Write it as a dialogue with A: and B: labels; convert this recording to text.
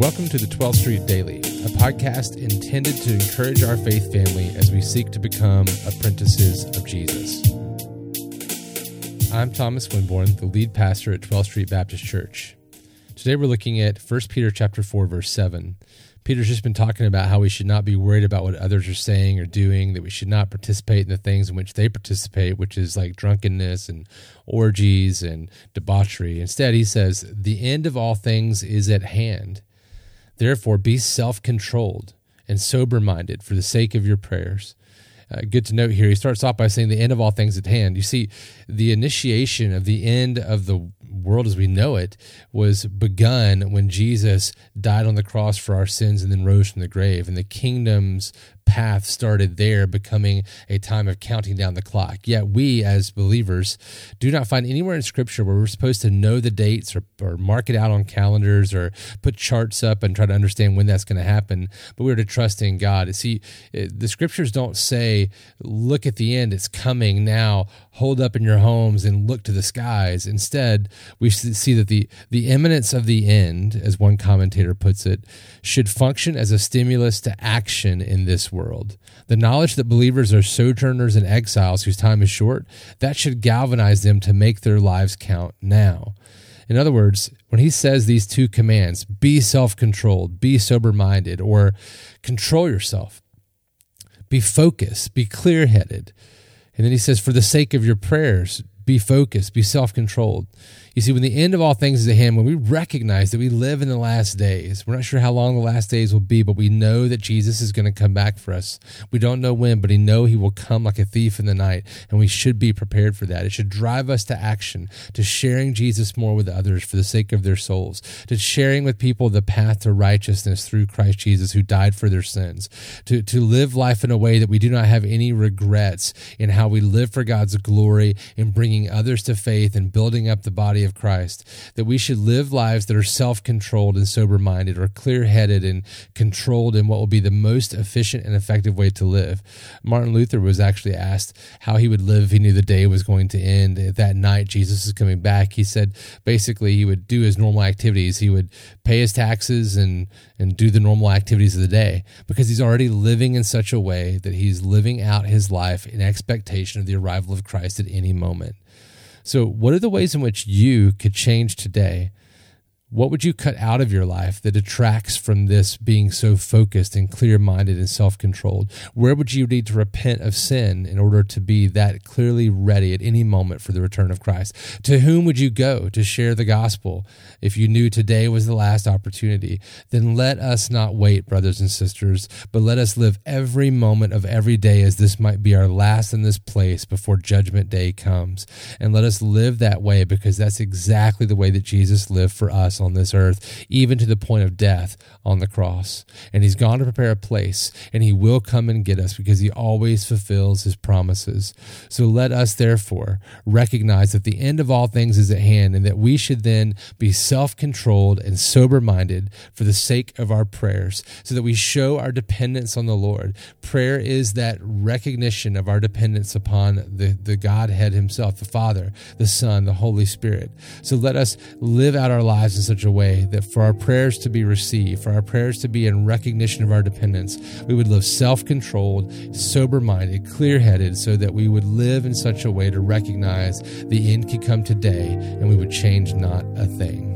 A: Welcome to the 12th Street Daily, a podcast intended to encourage our faith family as we seek to become apprentices of Jesus. I'm Thomas Winborn, the lead pastor at 12th Street Baptist Church. Today we're looking at 1 Peter chapter 4 verse 7. Peter's just been talking about how we should not be worried about what others are saying or doing, that we should not participate in the things in which they participate, which is like drunkenness and orgies and debauchery. Instead, he says, The end of all things is at hand. Therefore, be self controlled and sober minded for the sake of your prayers. Uh, good to note here, he starts off by saying the end of all things at hand. You see, the initiation of the end of the world as we know it was begun when Jesus died on the cross for our sins and then rose from the grave. And the kingdom's path started there, becoming a time of counting down the clock. Yet we, as believers, do not find anywhere in Scripture where we're supposed to know the dates or, or mark it out on calendars or put charts up and try to understand when that's going to happen. But we're to trust in God. See, eh, the Scriptures don't say, look at the end, it's coming now, hold up in your homes and look to the skies. Instead, we see that the, the imminence of the end, as one commentator puts it, should function as a stimulus to action in this world. The knowledge that believers are sojourners and exiles whose time is short, that should galvanize them to make their lives count now. In other words, when he says these two commands, be self controlled, be sober minded, or control yourself, be focused, be clear headed. And then he says, for the sake of your prayers, be focused, be self controlled. You see, when the end of all things is at hand, when we recognize that we live in the last days, we're not sure how long the last days will be, but we know that Jesus is going to come back for us. We don't know when, but we know he will come like a thief in the night, and we should be prepared for that. It should drive us to action, to sharing Jesus more with others for the sake of their souls, to sharing with people the path to righteousness through Christ Jesus, who died for their sins, to, to live life in a way that we do not have any regrets in how we live for God's glory in bringing others to faith and building up the body of Christ, that we should live lives that are self controlled and sober minded, or clear headed and controlled in what will be the most efficient and effective way to live. Martin Luther was actually asked how he would live if he knew the day was going to end. That night, Jesus is coming back. He said basically he would do his normal activities. He would pay his taxes and, and do the normal activities of the day because he's already living in such a way that he's living out his life in expectation of the arrival of Christ at any moment. So, what are the ways in which you could change today what would you cut out of your life that detracts from this being so focused and clear minded and self controlled? Where would you need to repent of sin in order to be that clearly ready at any moment for the return of Christ? To whom would you go to share the gospel if you knew today was the last opportunity? Then let us not wait, brothers and sisters, but let us live every moment of every day as this might be our last in this place before judgment day comes. And let us live that way because that's exactly the way that Jesus lived for on this earth, even to the point of death on the cross. And he's gone to prepare a place, and he will come and get us because he always fulfills his promises. So let us, therefore, recognize that the end of all things is at hand, and that we should then be self controlled and sober minded for the sake of our prayers, so that we show our dependence on the Lord. Prayer is that recognition of our dependence upon the, the Godhead Himself, the Father, the Son, the Holy Spirit. So let us live out our lives in such a way that for our prayers to be received, for our prayers to be in recognition of our dependence, we would live self controlled, sober minded, clear headed, so that we would live in such a way to recognize the end could come today and we would change not a thing.